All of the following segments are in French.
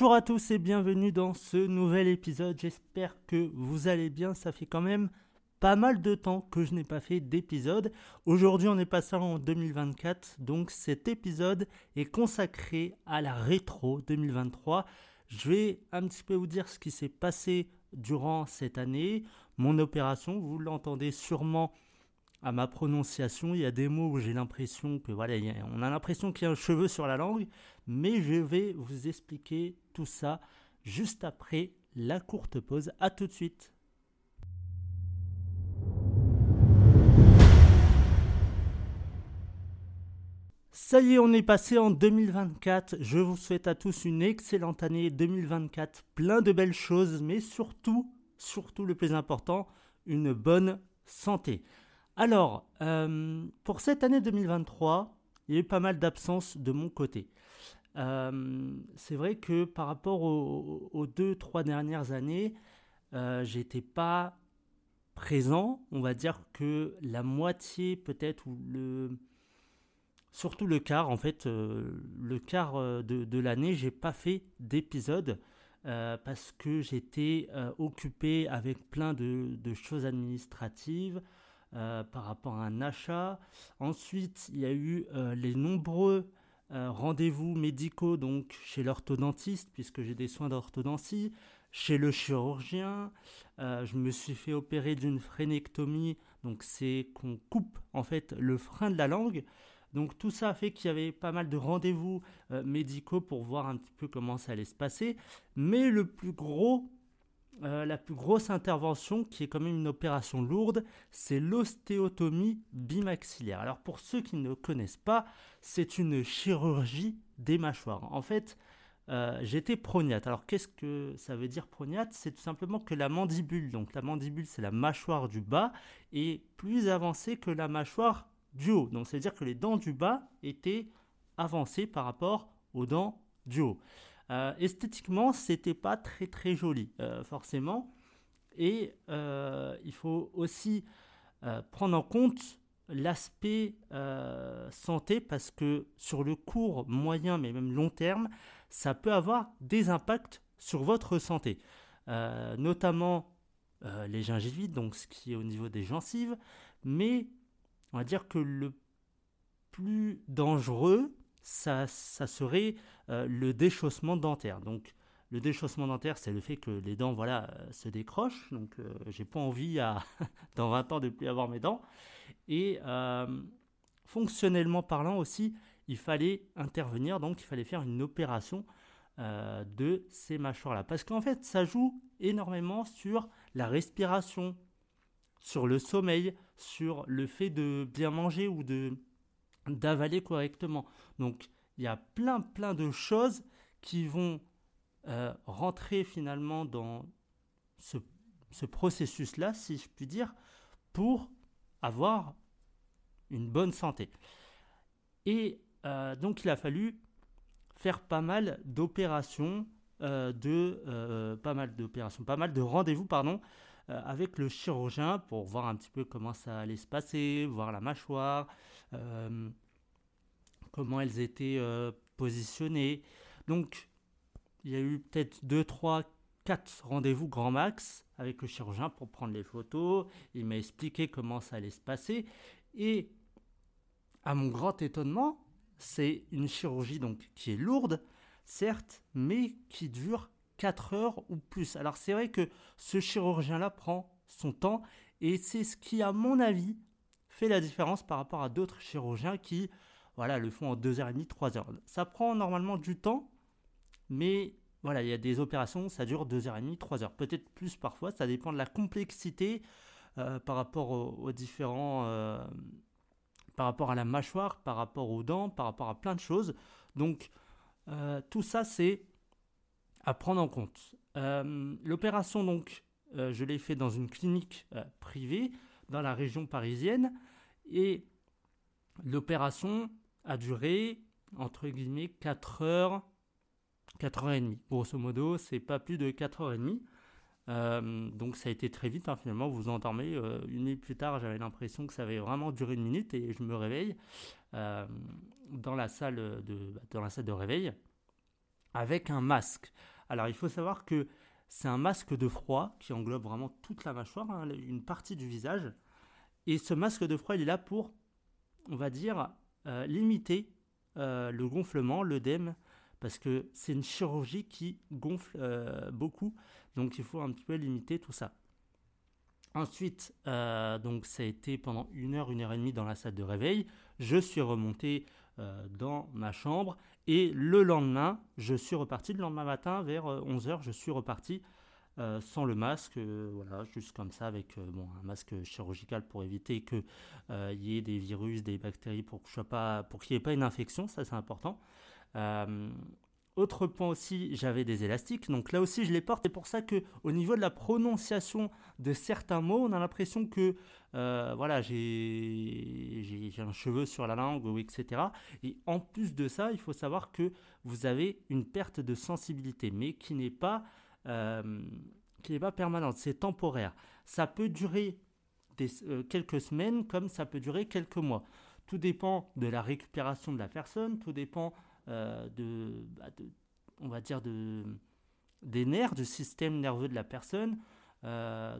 Bonjour à tous et bienvenue dans ce nouvel épisode. J'espère que vous allez bien. Ça fait quand même pas mal de temps que je n'ai pas fait d'épisode. Aujourd'hui, on est passé en 2024, donc cet épisode est consacré à la rétro 2023. Je vais un petit peu vous dire ce qui s'est passé durant cette année, mon opération. Vous l'entendez sûrement à ma prononciation. Il y a des mots où j'ai l'impression que voilà, on a l'impression qu'il y a un cheveu sur la langue, mais je vais vous expliquer tout ça juste après la courte pause. À tout de suite. Ça y est, on est passé en 2024. Je vous souhaite à tous une excellente année 2024, plein de belles choses, mais surtout, surtout le plus important, une bonne santé. Alors, euh, pour cette année 2023, il y a eu pas mal d'absences de mon côté. Euh, c'est vrai que par rapport aux, deux, trois dernières années, euh, j'étais pas présent. On va dire que la moitié peut-être, ou le, surtout le quart, en fait, euh, le quart de, de l'année, j'ai pas fait d'épisode. parce que j'étais occupé avec plein de, choses administratives, par rapport à un achat. Ensuite, il y a eu les nombreux euh, rendez-vous médicaux donc chez l'orthodontiste, puisque j'ai des soins d'orthodontie, chez le chirurgien. je me suis fait opérer d'une phrénectomie, donc c'est qu'on coupe en fait le frein de la langue. Donc tout ça a fait qu'il y avait pas mal de rendez-vous médicaux pour voir un petit peu comment ça allait se passer. Mais le plus gros euh, la plus grosse intervention, qui est quand même une opération lourde, c'est l'ostéotomie bimaxillaire. Alors pour ceux qui ne connaissent pas, c'est une chirurgie des mâchoires. En fait, euh, j'étais prognate. Alors qu'est-ce que ça veut dire prognate C'est tout simplement que la mandibule, donc la mandibule c'est la mâchoire du bas, est plus avancée que la mâchoire du haut. Donc c'est-à-dire que les dents du bas étaient avancées par rapport aux dents du haut. Euh, esthétiquement, c'était pas très très joli, euh, forcément. Et euh, il faut aussi prendre en compte l'aspect santé parce que sur le court, moyen, mais même long terme, ça peut avoir des impacts sur votre santé, notamment les gingivites, donc ce qui est au niveau des gencives, mais on va dire que le plus dangereux, ça, serait euh, le déchaussement dentaire. Donc, le déchaussement dentaire, c'est le fait que les dents voilà, euh, se décrochent. Donc, euh, j'ai pas envie, à, dans 20 ans, de plus avoir mes dents. Et fonctionnellement parlant aussi, il fallait intervenir. Donc, il fallait faire une opération de ces mâchoires-là. Parce qu'en fait, ça joue énormément sur la respiration, sur le sommeil, sur le fait de bien manger ou de d'avaler correctement. Donc il y a plein plein de choses qui vont euh, rentrer finalement dans ce, processus-là, si je puis dire, pour avoir une bonne santé. Et euh, donc il a fallu faire pas mal d'opérations, euh, de pas mal d'opérations, pas mal de rendez-vous, pardon, avec le chirurgien pour voir un petit peu comment ça allait se passer, voir la mâchoire, comment elles étaient euh, positionnées. Donc, il y a eu peut-être 2, 3, 4 rendez-vous grand max avec le chirurgien pour prendre les photos. Il m'a expliqué comment ça allait se passer. Et à mon grand étonnement, c'est une chirurgie donc qui est lourde, certes, mais qui dure 4 heures ou plus. Alors c'est vrai que ce chirurgien-là prend son temps et c'est ce qui, à mon avis, fait la différence par rapport à d'autres chirurgiens qui voilà, le font en 2h30, 3h. Ça prend normalement du temps, mais voilà, il y a des opérations, ça dure 2h30, 3h. Peut-être plus parfois, ça dépend de la complexité euh, par rapport aux, différents... Euh, par rapport à la mâchoire, par rapport aux dents, par rapport à plein de choses. Donc, euh, tout ça, c'est à prendre en compte. L'opération, donc, je l'ai fait dans une clinique privée dans la région parisienne. Et l'opération a duré, entre guillemets, 4 heures, 4 heures et demie. Grosso modo, c'est pas plus de 4 heures et demie. Euh, donc ça a été très vite, hein, finalement, vous vous endormez. Euh, une minute plus tard, j'avais l'impression que ça avait vraiment duré une minute et je me réveille euh, dans, la salle de, dans la salle de réveil. avec un masque. Alors il faut savoir que c'est un masque de froid qui englobe vraiment toute la mâchoire, hein, une partie du visage. Et ce masque de froid, il est là pour, on va dire, euh, limiter euh, le gonflement, l'œdème, parce que c'est une chirurgie qui gonfle euh, beaucoup, donc il faut un petit peu limiter tout ça. Ensuite, donc ça a été pendant une heure, une heure et demie dans la salle de réveil. Je suis remonté dans ma chambre et le lendemain, je suis reparti. Le lendemain matin, vers 11h, je suis reparti euh, sans le masque, euh, voilà, juste comme ça, avec euh, bon, un masque chirurgical pour éviter qu'il y ait des virus, des bactéries, pour qu'il n'y ait pas une infection, ça c'est important. autre point aussi, j'avais des élastiques, donc là aussi je les porte. C'est pour ça que au niveau de la prononciation de certains mots, on a l'impression que voilà, j'ai un cheveu sur la langue, etc. Et en plus de ça, il faut savoir que vous avez une perte de sensibilité, mais qui n'est pas euh, qui n'est pas permanente, c'est temporaire. Ça peut durer euh, quelques semaines comme ça peut durer quelques mois. Tout dépend de la récupération de la personne, tout dépend euh, bah, de, on va dire, de, des nerfs, du système nerveux de la personne.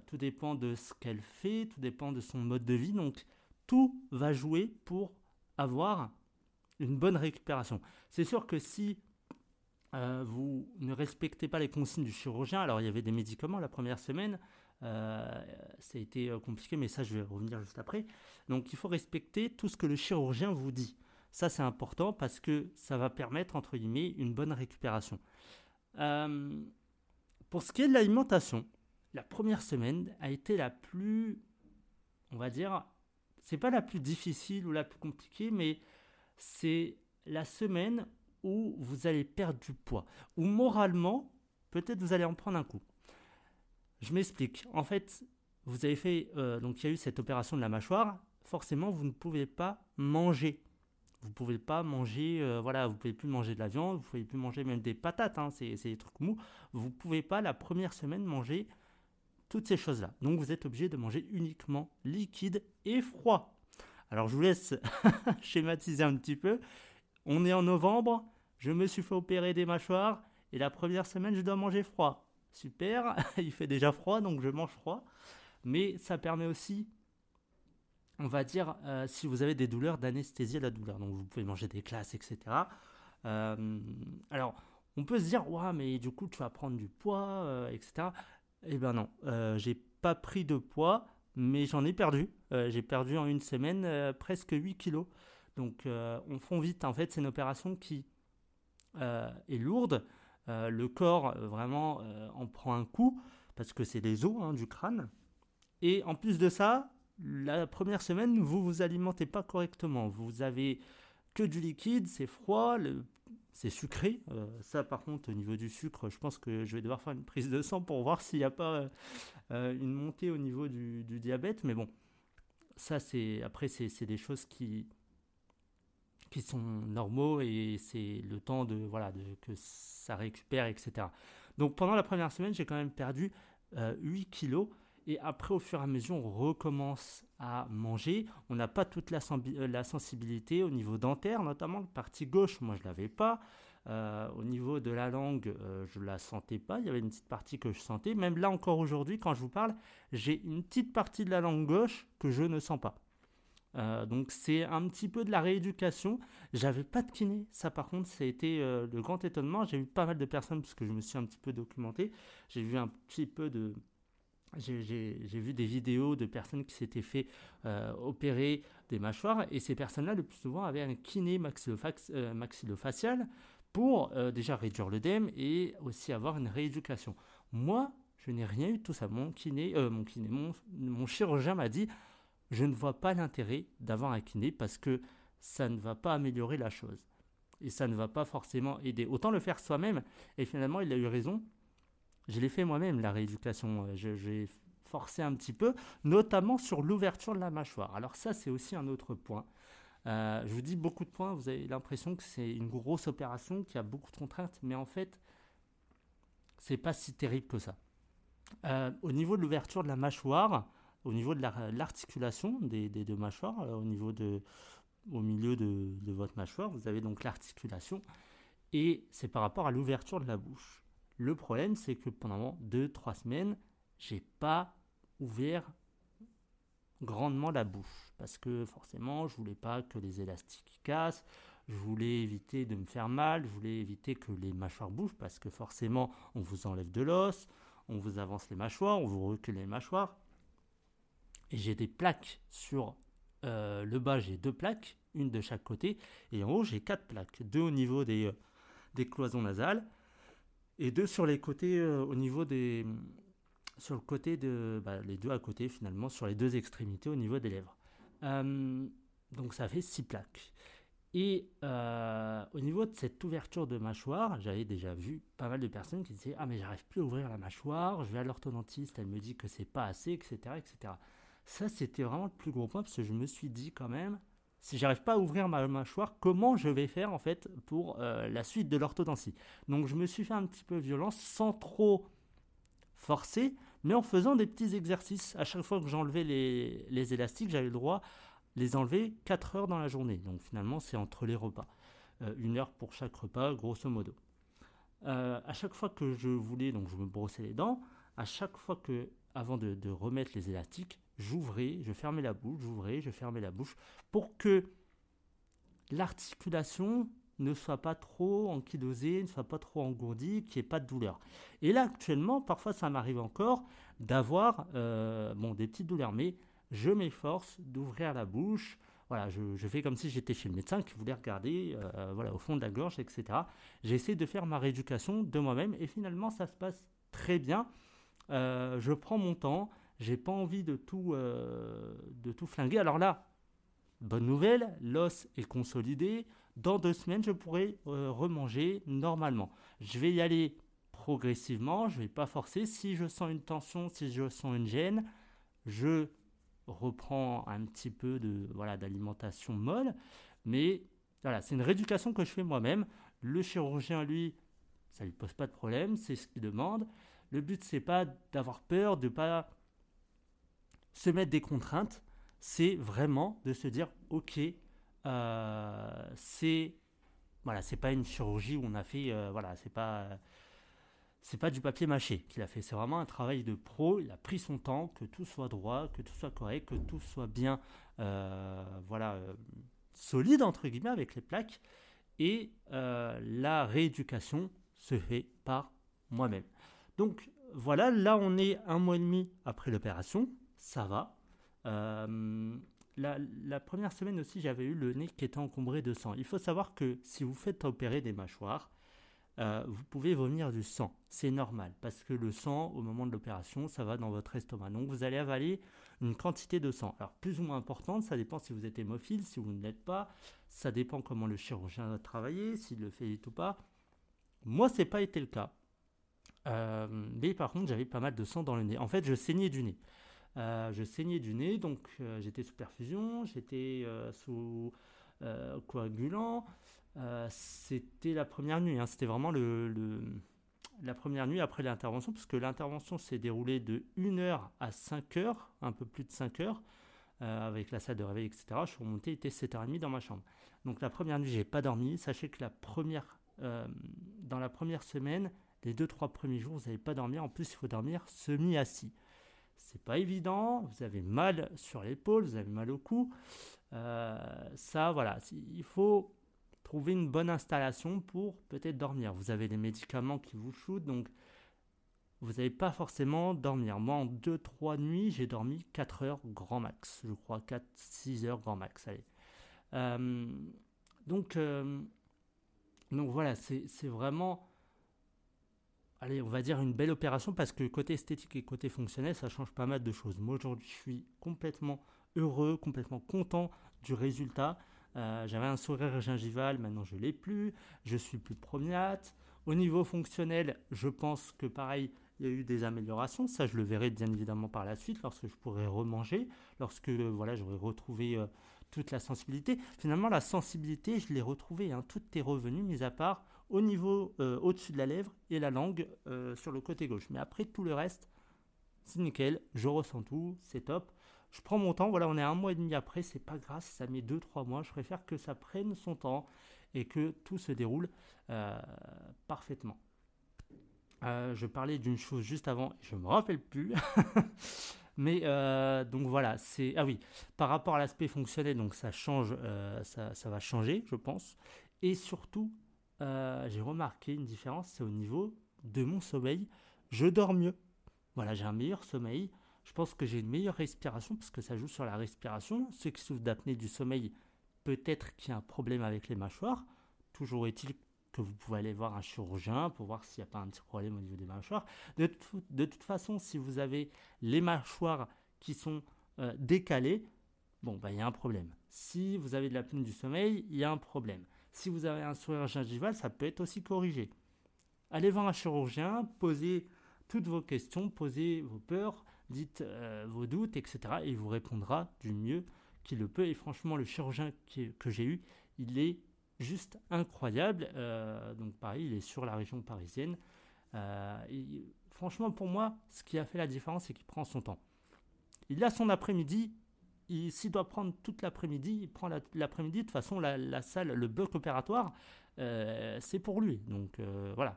tout dépend de ce qu'elle fait, tout dépend de son mode de vie. Donc, tout va jouer pour avoir une bonne récupération. C'est sûr que si euh, vous ne respectez pas les consignes du chirurgien. Alors, il y avait des médicaments la première semaine. Euh, ça a été euh, compliqué, mais ça, je vais revenir juste après. Donc, il faut respecter tout ce que le chirurgien vous dit. Ça, c'est important parce que ça va permettre, entre guillemets, une bonne récupération. pour ce qui est de l'alimentation, la première semaine a été la plus, on va dire, c'est pas la plus difficile ou la plus compliquée, mais c'est la semaine où vous allez perdre du poids, ou moralement, peut-être vous allez en prendre un coup. Je m'explique. En fait, vous avez fait, euh, donc il y a eu cette opération de la mâchoire, forcément vous ne pouvez pas manger. Vous pouvez pas manger, euh, voilà, vous pouvez plus manger de la viande, vous pouvez plus manger même des patates, hein, c'est des trucs mous. Vous pouvez pas la première semaine manger toutes ces choses-là. Donc vous êtes obligé de manger uniquement liquide et froid. Alors je vous laisse schématiser un petit peu. On est en novembre, je me suis fait opérer des mâchoires et la première semaine, je dois manger froid. Super, il fait déjà froid, donc je mange froid. Mais ça permet aussi, on va dire, euh, si vous avez des douleurs, d'anesthésier la douleur. Donc vous pouvez manger des classes, etc. Euh, alors, on peut se dire, ouais, mais du coup, tu vas prendre du poids, euh, etc. Eh ben non, j'ai pas pris de poids, mais j'en ai perdu. j'ai perdu en une semaine presque 8 kilos. Donc on fond vite, en fait c'est une opération qui est lourde, euh, le corps vraiment en prend un coup, parce que c'est les os hein, du crâne, et en plus de ça, la première semaine, vous vous alimentez pas correctement, vous avez que du liquide, c'est froid, c'est sucré. ça, par contre, au niveau du sucre, je pense que je vais devoir faire une prise de sang pour voir s'il n'y a pas une montée au niveau du, du diabète. Mais bon, ça, c'est après, c'est des choses qui, qui sont normaux et c'est le temps de voilà que ça récupère, etc. Donc pendant la première semaine, j'ai quand même perdu 8 euh, kilos. Et après, au fur et à mesure, on recommence à manger. On n'a pas toute la, euh, sensibilité au niveau dentaire, notamment la partie gauche. Moi, je l'avais pas. Euh, au niveau de la langue, je je la sentais pas. Il y avait une petite partie que je sentais. Même là encore aujourd'hui, quand je vous parle, j'ai une petite partie de la langue gauche que je ne sens pas. Euh, donc c'est un petit peu de la rééducation. J'avais pas de kiné, ça par contre ça a été euh, le grand étonnement. J'ai vu pas mal de personnes parce que je me suis un petit peu documenté. J'ai vu un petit peu de, j'ai vu des vidéos de personnes qui s'étaient fait euh, opérer des mâchoires et ces personnes-là le plus souvent avaient un kiné maxillofacial pour déjà réduire l'œdème et aussi avoir une rééducation. Moi, je n'ai rien eu de tout ça. Mon kiné, mon kiné, mon chirurgien m'a dit je ne vois pas l'intérêt d'avoir un kiné parce que ça ne va pas améliorer la chose. Et ça ne va pas forcément aider. Autant le faire soi-même. Et finalement, il a eu raison. Je l'ai fait moi-même, la rééducation. J'ai forcé un petit peu, notamment sur l'ouverture de la mâchoire. Alors ça, c'est aussi un autre point. Euh, je vous dis beaucoup de points, vous avez l'impression que c'est une grosse opération, qui a beaucoup de contraintes, mais en fait, c'est pas si terrible que ça. Euh, au niveau de l'ouverture de la mâchoire, au niveau de l'articulation des, deux mâchoires, euh, au niveau de, au milieu de, votre mâchoire, vous avez donc l'articulation. Et c'est par rapport à l'ouverture de la bouche. Le problème, c'est que pendant 2-3 semaines, j'ai pas ouvert grandement la bouche parce que forcément je voulais pas que les élastiques cassent je voulais éviter de me faire mal, je voulais éviter que les mâchoires bougent parce que forcément on vous enlève de l'os, on vous avance les mâchoires, on vous recule les mâchoires. Et j'ai des plaques sur euh, le bas, j'ai deux plaques, une de chaque côté, et en haut j'ai quatre plaques, deux au niveau des, euh, cloisons nasales et deux sur les côtés euh, au niveau des sur le côté de bah, les deux à côté finalement sur les deux extrémités au niveau des lèvres. donc ça fait six plaques. Et au niveau de cette ouverture de mâchoire, j'avais déjà vu pas mal de personnes qui disaient Ah, mais j'arrive plus à ouvrir la mâchoire, je vais à l'orthodontiste, elle me dit que c'est pas assez, etc. etc. Ça, c'était vraiment le plus gros point parce que je me suis dit quand même si j'arrive pas à ouvrir ma mâchoire, comment je vais faire en fait pour euh, la suite de l'orthodontie? Donc je me suis fait un petit peu violence sans trop forcer, mais en faisant des petits exercices. À chaque fois que j'enlevais les, élastiques, j'avais le droit les enlever 4 heures dans la journée. Donc finalement, c'est entre les repas. Euh, une heure pour chaque repas, grosso modo. Euh, à chaque fois que je voulais, donc je me brossais les dents, à chaque fois que, avant de, remettre les élastiques, j'ouvrais, je fermais la bouche, j'ouvrais, je fermais la bouche, pour que l'articulation ne soit pas trop ankylosée, ne soit pas trop engourdie, qu'il n'y ait pas de douleur. Et là, actuellement, parfois ça m'arrive encore d'avoir euh, bon, des petites douleurs, mais je m'efforce d'ouvrir la bouche. Voilà, je, fais comme si j'étais chez le médecin qui voulait regarder euh, voilà, au fond de la gorge, etc. J'essaie de faire ma rééducation de moi-même et finalement ça se passe très bien. Euh, je prends mon temps, j'ai pas envie de tout, euh, de tout flinguer. Alors là, bonne nouvelle, l'os est consolidé. Dans deux semaines, je pourrai remanger normalement. Je vais y aller progressivement, je ne vais pas forcer. Si je sens une tension, si je sens une gêne, je reprend un petit peu de voilà d'alimentation molle, mais voilà, c'est une rééducation que je fais moi-même. Le chirurgien, lui, ça lui pose pas de problème, c'est ce qu'il demande. Le but, c'est pas d'avoir peur, de pas se mettre des contraintes, c'est vraiment de se dire, ok, euh, c'est voilà, c'est pas une chirurgie où on a fait, euh, voilà, c'est pas c'est pas du papier mâché qu'il a fait, c'est vraiment un travail de pro. Il a pris son temps, que tout soit droit, que tout soit correct, que tout soit bien, euh, voilà, solide entre guillemets avec les plaques. Et la rééducation se fait par moi-même. Donc voilà, là on est un mois et demi après l'opération, ça va. La, la, première semaine aussi, j'avais eu le nez qui était encombré de sang. Il faut savoir que si vous faites opérer des mâchoires, euh, vous pouvez vomir du sang. C'est normal, parce que le sang, au moment de l'opération, ça va dans votre estomac. Donc vous allez avaler une quantité de sang. Alors plus ou moins importante, ça dépend si vous êtes hémophile, si vous ne l'êtes pas. Ça dépend comment le chirurgien a travaillé, s'il le fait ou pas. Moi, ce n'est pas été le cas. Euh, mais par contre, j'avais pas mal de sang dans le nez. En fait, je saignais du nez. Euh, je saignais du nez, donc j'étais sous perfusion, j'étais sous coagulant. Euh, c'était la première nuit, hein. c'était vraiment la première nuit après l'intervention, puisque l'intervention s'est déroulée de 1h à 5h, un peu plus de 5h, euh, avec la salle de réveil, etc. Je suis remonté, il était 7h30 dans ma chambre. Donc la première nuit, j'ai pas dormi. Sachez que la première, euh, dans la première semaine, les 2-3 premiers jours, vous n'allez pas dormir. En plus, il faut dormir semi-assis. C'est pas évident, vous avez mal sur l'épaule, vous avez mal au cou. ça, voilà, il faut trouver une bonne installation pour peut-être dormir. Vous avez des médicaments qui vous shootent, donc vous n'allez pas forcément dormir. Moi, en 2-3 nuits, j'ai dormi 4 heures grand max. Je crois 4-6 heures grand max. Allez. Euh, donc, euh, donc voilà, c'est vraiment, allez, on va dire une belle opération parce que côté esthétique et côté fonctionnel, ça change pas mal de choses. Moi, aujourd'hui, je suis complètement heureux, complètement content du résultat. Euh, j'avais un sourire gingival, maintenant je l'ai plus. Je suis plus promenade. Au niveau fonctionnel, je pense que pareil, il y a eu des améliorations. Ça, je le verrai bien évidemment par la suite, lorsque je pourrai remanger, lorsque euh, voilà, j'aurai retrouvé euh, toute la sensibilité. Finalement, la sensibilité, je l'ai retrouvée. Hein. Tout est revenu, mis à part au niveau au-dessus de la lèvre et la langue sur le côté gauche. Mais après, tout le reste, c'est nickel. Je ressens tout, c'est top je prends mon temps. Voilà, on est un mois et demi après, c'est pas grave, ça met 2-3 mois. Je préfère que ça prenne son temps et que tout se déroule parfaitement. je parlais d'une chose juste avant, je me rappelle plus. Mais donc voilà, c'est ah oui, par rapport à l'aspect fonctionnel, donc ça change, ça, ça, va changer, je pense. Et surtout, j'ai remarqué une différence, c'est au niveau de mon sommeil. Je dors mieux. Voilà, j'ai un meilleur sommeil. Je pense que j'ai une meilleure respiration parce que ça joue sur la respiration. Ceux qui souffrent d'apnée du sommeil, peut-être qu'il y a un problème avec les mâchoires. Toujours est-il que vous pouvez aller voir un chirurgien pour voir s'il n'y a pas un petit problème au niveau des mâchoires. De, toute façon, si vous avez les mâchoires qui sont euh, décalées, bon, bah, il y a un problème. Si vous avez de l'apnée du sommeil, il y a un problème. Si vous avez un sourire gingival, ça peut être aussi corrigé. Allez voir un chirurgien, posez toutes vos questions, posez vos peurs, dites euh, vos doutes, etc. Et il vous répondra du mieux qu'il le peut. Et franchement, le chirurgien que j'ai eu, il est juste incroyable. Euh, donc pareil, il est sur la région parisienne. Euh, franchement, pour moi, ce qui a fait la différence, c'est qu'il prend son temps. Il a son après-midi. S'il doit prendre toute l'après-midi, il prend l'après-midi. de toute façon, la, salle, le bloc opératoire, c'est pour lui. Donc voilà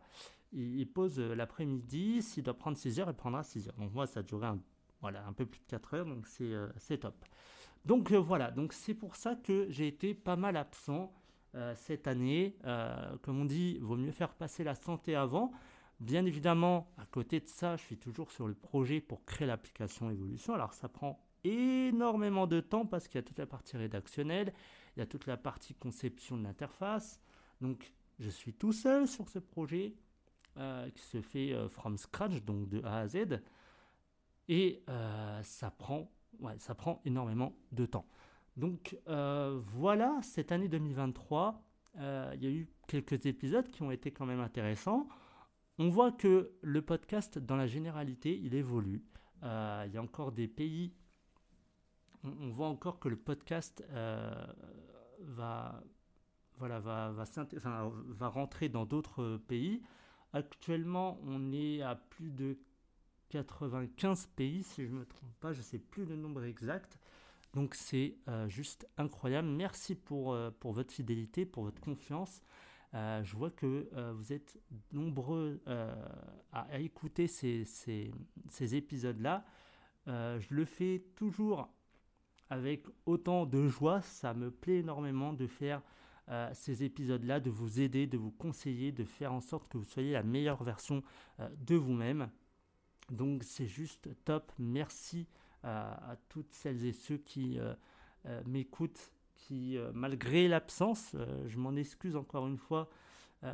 il, pose euh, l'après-midi. S'il doit prendre 6 heures, il prendra 6 heures. Donc moi, ça a duré un, voilà, un peu plus de 4 heures, donc c'est euh, top. Donc euh, voilà, donc c'est pour ça que j'ai été pas mal absent cette année. comme on dit, vaut mieux faire passer la santé avant. Bien évidemment, à côté de ça, je suis toujours sur le projet pour créer l'application Evolution. Alors ça prend énormément de temps parce qu'il y a toute la partie rédactionnelle, il y a toute la partie conception de l'interface. Donc je suis tout seul sur ce projet. Euh, qui se fait euh, from scratch, donc de A à Z. Et euh, ça, prend, ouais, ça prend énormément de temps. Donc voilà, cette année 2023, il y a eu quelques épisodes qui ont été quand même intéressants. On voit que le podcast, dans la généralité, il évolue. il y a encore des pays. On, voit encore que le podcast va, voilà, va, va, rentrer dans d'autres pays. Actuellement, on est à plus de 95 pays, si je ne me trompe pas, je ne sais plus le nombre exact. Donc c'est euh, juste incroyable. Merci pour, euh, pour votre fidélité, pour votre confiance. Euh, je vois que vous êtes nombreux à, écouter ces, ces épisodes-là. je le fais toujours avec autant de joie. Ça me plaît énormément de faire euh, ces épisodes-là, de vous aider, de vous conseiller, de faire en sorte que vous soyez la meilleure version euh, de vous-même. Donc c'est juste top. Merci euh, à toutes celles et ceux qui m'écoutent, qui malgré l'absence, je m'en excuse encore une fois,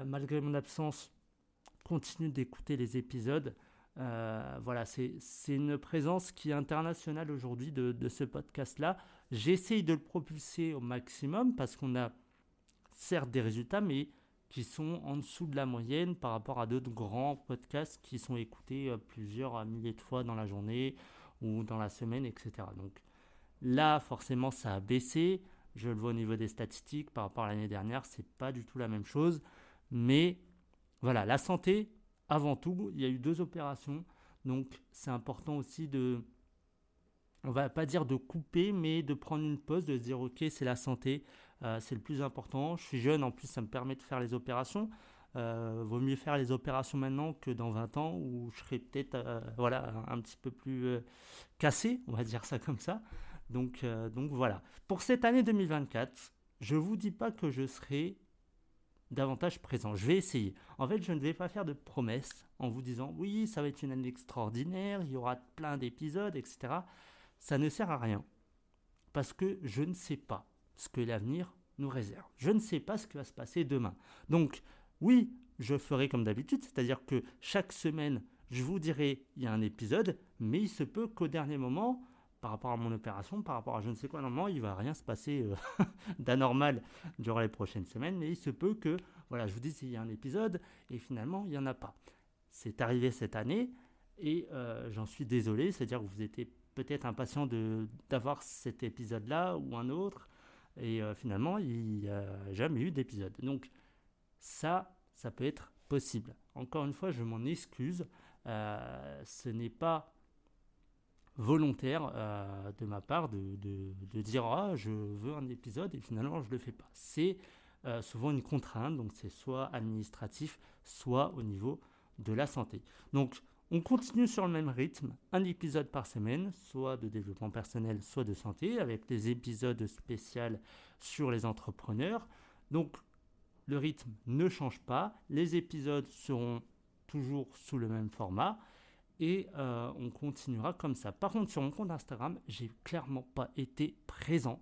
malgré mon absence, continuent d'écouter les épisodes. Voilà, c'est une présence qui est internationale aujourd'hui de, de, ce podcast-là. J'essaye de le propulser au maximum parce qu'on a certes des résultats, mais qui sont en dessous de la moyenne par rapport à d'autres grands podcasts qui sont écoutés euh, plusieurs milliers de fois dans la journée ou dans la semaine, etc. Donc là, forcément, ça a baissé. Je le vois au niveau des statistiques par rapport à l'année dernière, c'est pas du tout la même chose. Mais voilà, la santé, avant tout, il y a eu deux opérations. Donc c'est important aussi de, on va pas dire de couper, mais de prendre une pause, de se dire ok, c'est la santé, euh, c'est le plus important. Je suis jeune, en plus, ça me permet de faire les opérations. Euh, vaut mieux faire les opérations maintenant que dans 20 ans où je serai peut-être euh, voilà, un petit peu plus cassé, on va dire ça comme ça. Donc, donc voilà. Pour cette année 2024, je ne vous dis pas que je serai davantage présent. Je vais essayer. En fait, je ne vais pas faire de promesses en vous disant oui, ça va être une année extraordinaire, il y aura plein d'épisodes, etc. Ça ne sert à rien. Parce que je ne sais pas ce que l'avenir nous réserve. Je ne sais pas ce qui va se passer demain. Donc, oui, je ferai comme d'habitude, c'est-à-dire que chaque semaine, je vous dirai, il y a un épisode, mais il se peut qu'au dernier moment, par rapport à mon opération, par rapport à je ne sais quoi, normalement, il va rien se passer euh, d'anormal durant les prochaines semaines, mais il se peut que, voilà, je vous dis il y a un épisode, et finalement, il n'y en a pas. C'est arrivé cette année, et euh, j'en suis désolé, c'est-à-dire que vous étiez peut-être impatient d'avoir cet épisode-là ou un autre, et euh, finalement, il n'y a jamais eu d'épisode. Donc ça, ça peut être possible. Encore une fois, je m'en excuse. Ce n'est pas volontaire euh, de ma part de, dire ah je veux un épisode et finalement je le fais pas. C'est souvent une contrainte, donc c'est soit administratif, soit au niveau de la santé. Donc on continue sur le même rythme, un épisode par semaine, soit de développement personnel, soit de santé, avec des épisodes spéciaux sur les entrepreneurs. Donc le rythme ne change pas, les épisodes seront toujours sous le même format et euh, on continuera comme ça. Par contre, sur mon compte Instagram, j'ai clairement pas été présent.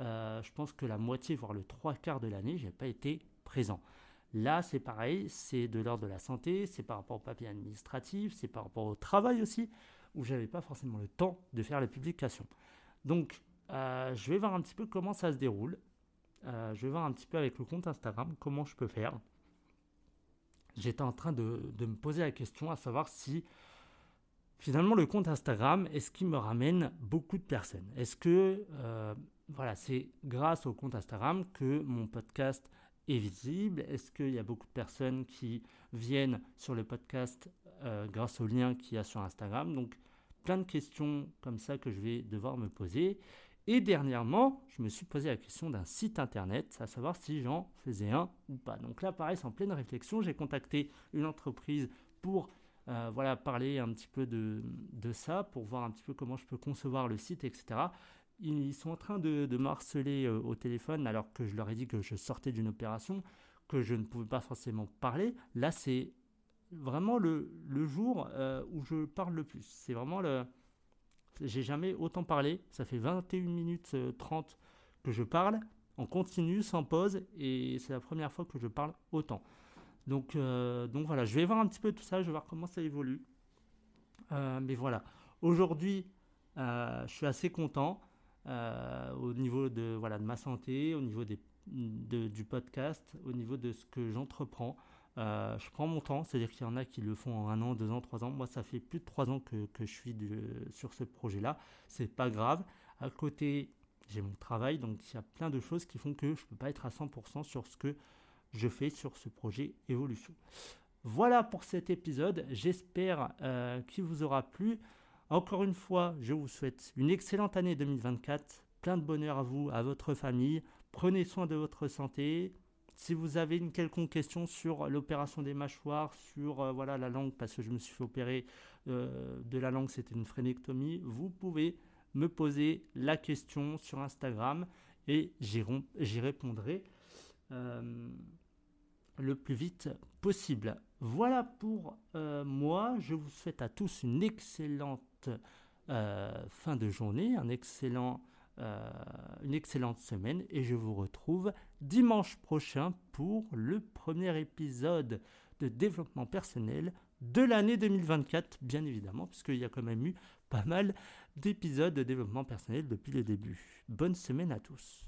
Euh, je pense que la moitié, voire le trois quarts de l'année, j'ai pas été présent. Là, c'est pareil, c'est de l'ordre de la santé, c'est par rapport au papier administratif, c'est par rapport au travail aussi, où j'avais pas forcément le temps de faire les publications. Donc, euh, je vais voir un petit peu comment ça se déroule. Je vais voir un petit peu avec le compte Instagram comment je peux faire. J'étais en train de, me poser la question à savoir si finalement le compte Instagram, est-ce qu'il me ramène beaucoup de personnes Est-ce que euh, voilà, c'est grâce au compte Instagram que mon podcast est visible? Est-ce qu'il y a beaucoup de personnes qui viennent sur le podcast euh, grâce au lien qu'il y a sur Instagram? Donc, plein de questions comme ça que je vais devoir me poser. Et dernièrement, je me suis posé la question d'un site internet, à savoir si j'en faisais un ou pas. Donc là, pareil, c'est en pleine réflexion. J'ai contacté une entreprise pour euh, voilà, parler un petit peu de, ça, pour voir un petit peu comment je peux concevoir le site, etc ils sont en train de, de harceler euh, au téléphone alors que je leur ai dit que je sortais d'une opération, que je ne pouvais pas forcément parler. Là, c'est vraiment le, jour euh, où je parle le plus. C'est vraiment le... J'ai jamais autant parlé. Ça fait 21 minutes 30 euh, que je parle en continu, sans pause, et c'est la première fois que je parle autant. Donc, donc voilà, je vais voir un petit peu tout ça, je vais voir comment ça évolue. mais voilà, aujourd'hui, je suis assez content. Euh, au niveau de, voilà, de ma santé, au niveau du podcast, au niveau de ce que j'entreprends. Euh, je prends mon temps, c'est-à-dire qu'il y en a qui le font en un an, deux ans, trois ans. Moi, ça fait plus de trois ans que, que je suis sur ce projet-là. C'est pas grave. À côté, j'ai mon travail, donc il y a plein de choses qui font que je ne peux pas être à 100% sur ce que je fais sur ce projet Évolution. Voilà pour cet épisode. J'espère euh, qu'il vous aura plu. Encore une fois, je vous souhaite une excellente année 2024, plein de bonheur à vous, à votre famille. Prenez soin de votre santé. Si vous avez une quelconque question sur l'opération des mâchoires, sur euh, voilà la langue, parce que je me suis fait opérer euh, de la langue, c'était une phrénectomie, vous pouvez me poser la question sur Instagram et j'y répondrai euh, le plus vite possible. Voilà pour moi. Je vous souhaite à tous une excellente euh, fin de journée, un excellent, euh, une excellente semaine et je vous retrouve dimanche prochain pour le premier épisode de développement personnel de l'année 2024, bien évidemment, puisqu'il y a quand même eu pas mal d'épisodes de développement personnel depuis le début. Bonne semaine à tous.